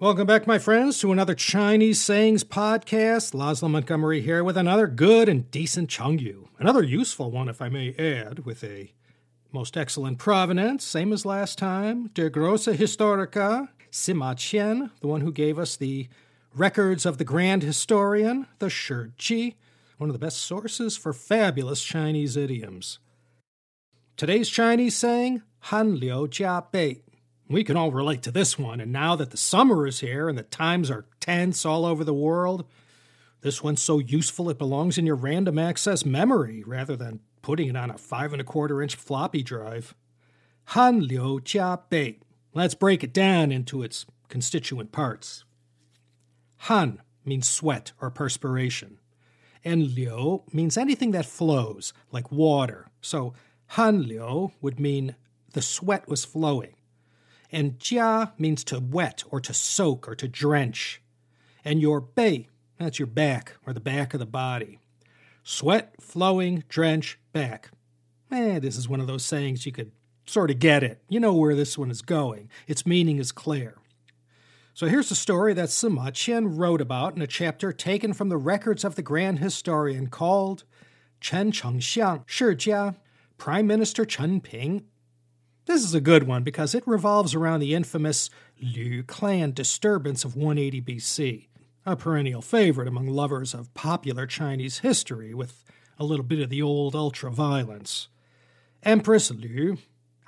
Welcome back, my friends, to another Chinese Sayings podcast. Laszlo Montgomery here with another good and decent Chengyu. Another useful one, if I may add, with a most excellent provenance, same as last time. Der Grosse Historiker, Sima Qian, the one who gave us the records of the Grand Historian, the Shi Ji, one of the best sources for fabulous Chinese idioms. Today's Chinese saying, Han Liu Jia Bei. We can all relate to this one, and now that the summer is here and the times are tense all over the world, this one's so useful it belongs in your random access memory rather than putting it on a five and a quarter inch floppy drive. Han Liu Jia Bei. Let's break it down into its constituent parts. Han means sweat or perspiration, and Liu means anything that flows, like water. So Han Liu would mean the sweat was flowing. And jia means to wet or to soak or to drench. And your bei, that's your back or the back of the body. Sweat, flowing, drench, back. Eh, this is one of those sayings you could sort of get it. You know where this one is going. Its meaning is clear. So here's the story that Sima Qian wrote about in a chapter taken from the records of the grand historian called Chen Chengxiang Shijia, Prime Minister Chen Ping this is a good one because it revolves around the infamous Lü clan disturbance of 180 BC, a perennial favorite among lovers of popular Chinese history with a little bit of the old ultra violence. Empress Lü,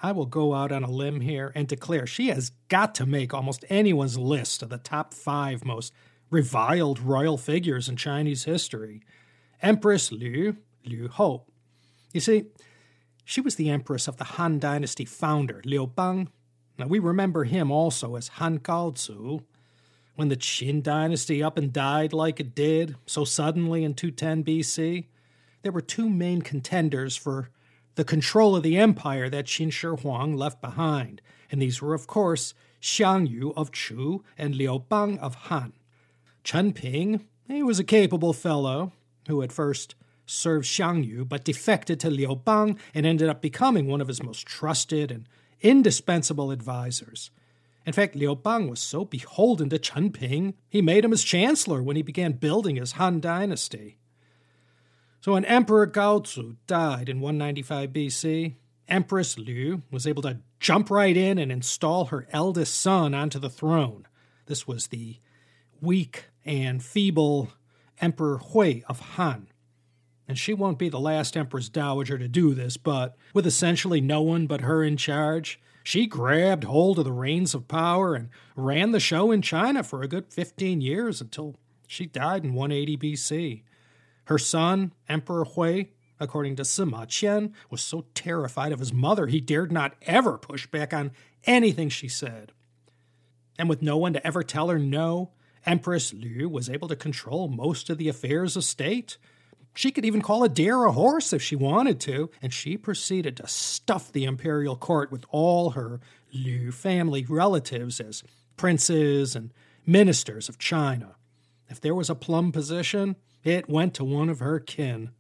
I will go out on a limb here and declare she has got to make almost anyone's list of the top five most reviled royal figures in Chinese history. Empress Lü, Lü Hou. You see, she was the empress of the Han Dynasty founder, Liu Bang. Now, we remember him also as Han Gaozu. When the Qin Dynasty up and died like it did so suddenly in 210 BC, there were two main contenders for the control of the empire that Qin Shi Huang left behind, and these were, of course, Xiang Yu of Chu and Liu Bang of Han. Chen Ping, he was a capable fellow who at first served Xiang Yu, but defected to Liu Bang and ended up becoming one of his most trusted and indispensable advisors. In fact, Liu Bang was so beholden to Chen Ping, he made him his chancellor when he began building his Han dynasty. So when Emperor Gaozu died in 195 BC, Empress Lü was able to jump right in and install her eldest son onto the throne. This was the weak and feeble Emperor Hui of Han and she won't be the last Empress Dowager to do this, but with essentially no one but her in charge, she grabbed hold of the reins of power and ran the show in China for a good 15 years until she died in 180 BC. Her son, Emperor Hui, according to Sima Qian, was so terrified of his mother he dared not ever push back on anything she said. And with no one to ever tell her no, Empress Lü was able to control most of the affairs of state she could even call a deer a horse if she wanted to, and she proceeded to stuff the imperial court with all her Lü family relatives as princes and ministers of China. If there was a plum position, it went to one of her kin.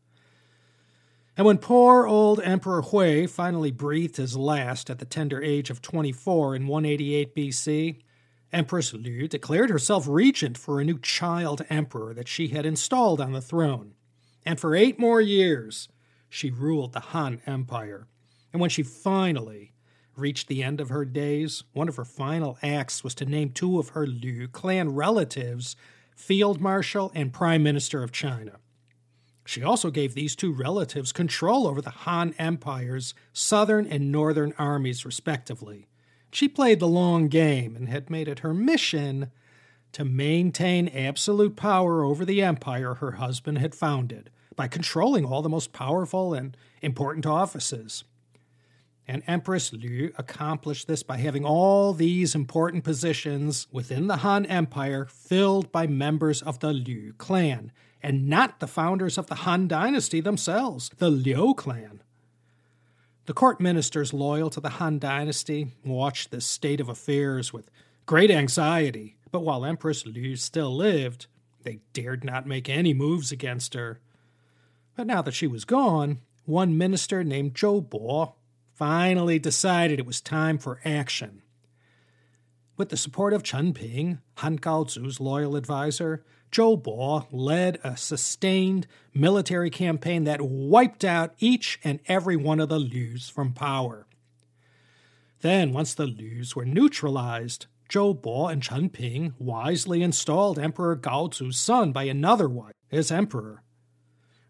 And when poor old Emperor Hui finally breathed his last at the tender age of 24 in 188 BC, Empress Lü declared herself regent for a new child emperor that she had installed on the throne and for eight more years she ruled the Han Empire. And when she finally reached the end of her days, one of her final acts was to name two of her Lü clan relatives Field Marshal and Prime Minister of China. She also gave these two relatives control over the Han Empire's southern and northern armies, respectively. She played the long game and had made it her mission to maintain absolute power over the empire her husband had founded by controlling all the most powerful and important offices. And Empress Lü accomplished this by having all these important positions within the Han Empire filled by members of the Lü clan, and not the founders of the Han dynasty themselves, the Liu clan. The court ministers loyal to the Han dynasty watched this state of affairs with great anxiety but while Empress Lü still lived, they dared not make any moves against her. But now that she was gone, one minister named Zhou Bo finally decided it was time for action. With the support of Chen Ping, Han Gaozu's loyal advisor, Zhou Bo led a sustained military campaign that wiped out each and every one of the Lüs from power. Then, once the Lüs were neutralized, Zhou Bo and Chen Ping wisely installed Emperor Gaozu's son by another wife as emperor.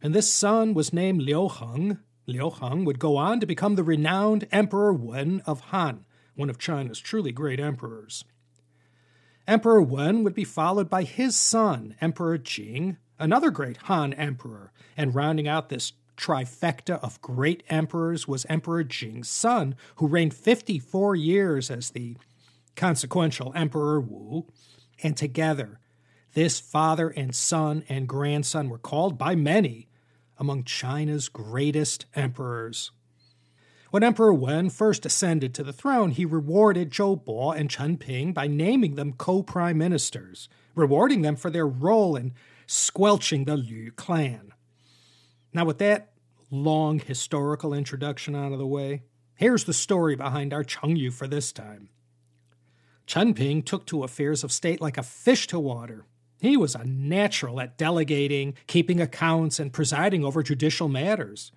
And this son was named Liu Heng. Liu Heng would go on to become the renowned Emperor Wen of Han, one of China's truly great emperors. Emperor Wen would be followed by his son, Emperor Jing, another great Han emperor, and rounding out this trifecta of great emperors was Emperor Jing's son, who reigned 54 years as the consequential Emperor Wu, and together, this father and son and grandson were called by many among China's greatest emperors. When Emperor Wen first ascended to the throne, he rewarded Zhou Bo and Chen Ping by naming them co prime ministers, rewarding them for their role in squelching the Lü clan. Now, with that long historical introduction out of the way, here's the story behind our Chengyu for this time. Chen Ping took to affairs of state like a fish to water. He was a natural at delegating, keeping accounts, and presiding over judicial matters.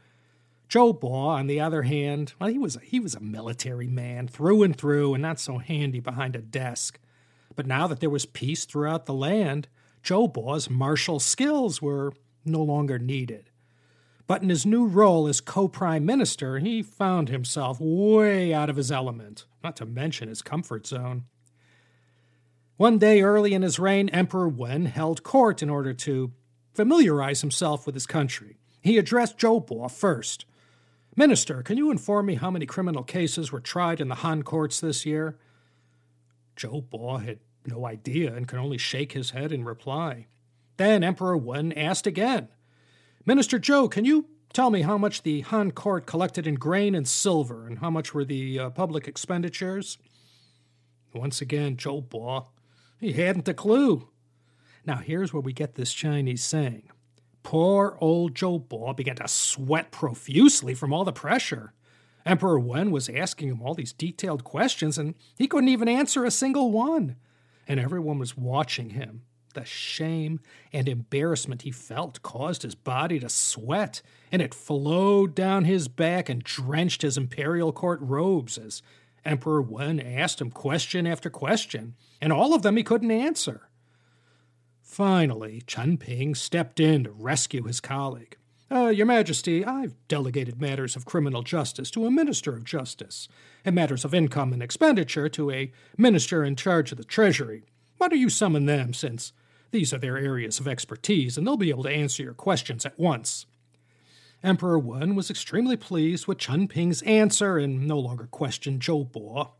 Zhou Bo, on the other hand, well, he was a, he was a military man through and through, and not so handy behind a desk. But now that there was peace throughout the land, Zhou Bo's martial skills were no longer needed. But in his new role as co prime minister, he found himself way out of his element, not to mention his comfort zone. One day early in his reign, Emperor Wen held court in order to familiarize himself with his country. He addressed Zhou Bo first, Minister, can you inform me how many criminal cases were tried in the Han courts this year? Zhou Bo had no idea and could only shake his head in reply. Then Emperor Wen asked again, Minister Zhou, can you tell me how much the Han court collected in grain and silver, and how much were the uh, public expenditures? Once again, Zhou he hadn't a clue. Now here's where we get this Chinese saying Poor old Zhou Bo began to sweat profusely from all the pressure. Emperor Wen was asking him all these detailed questions, and he couldn't even answer a single one. And everyone was watching him. The shame and embarrassment he felt caused his body to sweat, and it flowed down his back and drenched his imperial court robes as Emperor Wen asked him question after question, and all of them he couldn't answer. Finally, Chen Ping stepped in to rescue his colleague. Uh, Your Majesty, I've delegated matters of criminal justice to a Minister of Justice, and matters of income and expenditure to a Minister in charge of the Treasury. Why don't you summon them, since these are their areas of expertise, and they'll be able to answer your questions at once? Emperor Wen was extremely pleased with Chen Ping's answer and no longer questioned Zhou Bo.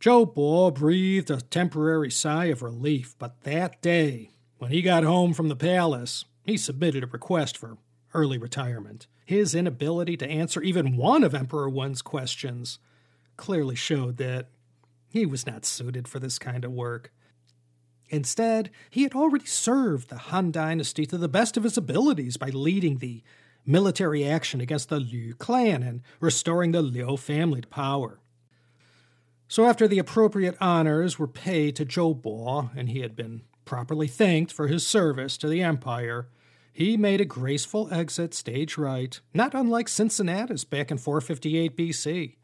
Zhou Bo breathed a temporary sigh of relief, but that day, when he got home from the palace, he submitted a request for early retirement. His inability to answer even one of Emperor Wen's questions clearly showed that he was not suited for this kind of work. Instead, he had already served the Han dynasty to the best of his abilities by leading the military action against the Lü clan and restoring the Liu family to power. So, after the appropriate honors were paid to Zhou Bo, and he had been properly thanked for his service to the empire, he made a graceful exit stage right, not unlike Cincinnatus back in 458 BC.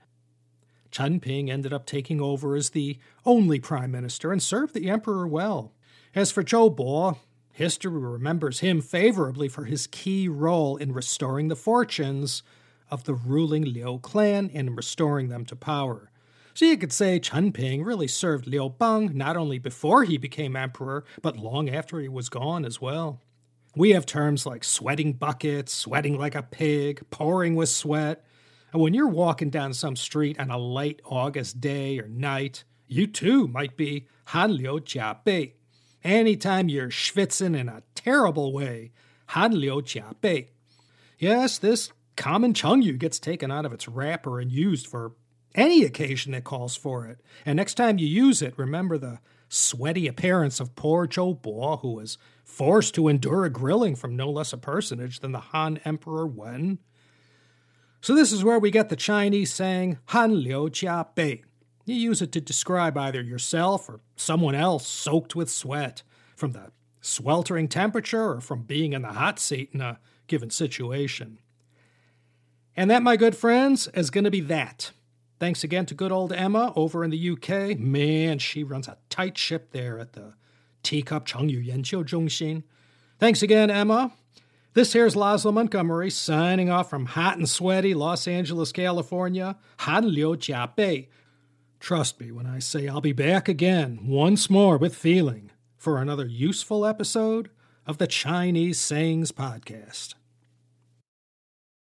Chen Ping ended up taking over as the only prime minister and served the emperor well. As for Zhou Bo, history remembers him favorably for his key role in restoring the fortunes of the ruling Liu clan and restoring them to power. So you could say Chen Ping really served Liu Bang not only before he became emperor, but long after he was gone as well. We have terms like sweating buckets, sweating like a pig, pouring with sweat. And when you're walking down some street on a late August day or night, you too might be Han Liu Jia Bei. Anytime you're schwitzing in a terrible way, Han Liu Jia Bei. Yes, this common Chengyu gets taken out of its wrapper and used for any occasion that calls for it. And next time you use it, remember the sweaty appearance of poor Zhou Bo, who was forced to endure a grilling from no less a personage than the Han Emperor Wen. So this is where we get the Chinese saying Han Liu Jia Bei. You use it to describe either yourself or someone else soaked with sweat from the sweltering temperature or from being in the hot seat in a given situation. And that, my good friends, is going to be that. Thanks again to good old Emma over in the UK. Man, she runs a tight ship there at the Teacup Chengyu Yanqiu Zhongxin. Thanks again, Emma. This here's Laszlo Montgomery signing off from hot and sweaty Los Angeles, California. Jia Bei. Trust me when I say I'll be back again, once more with feeling, for another useful episode of the Chinese Sayings Podcast.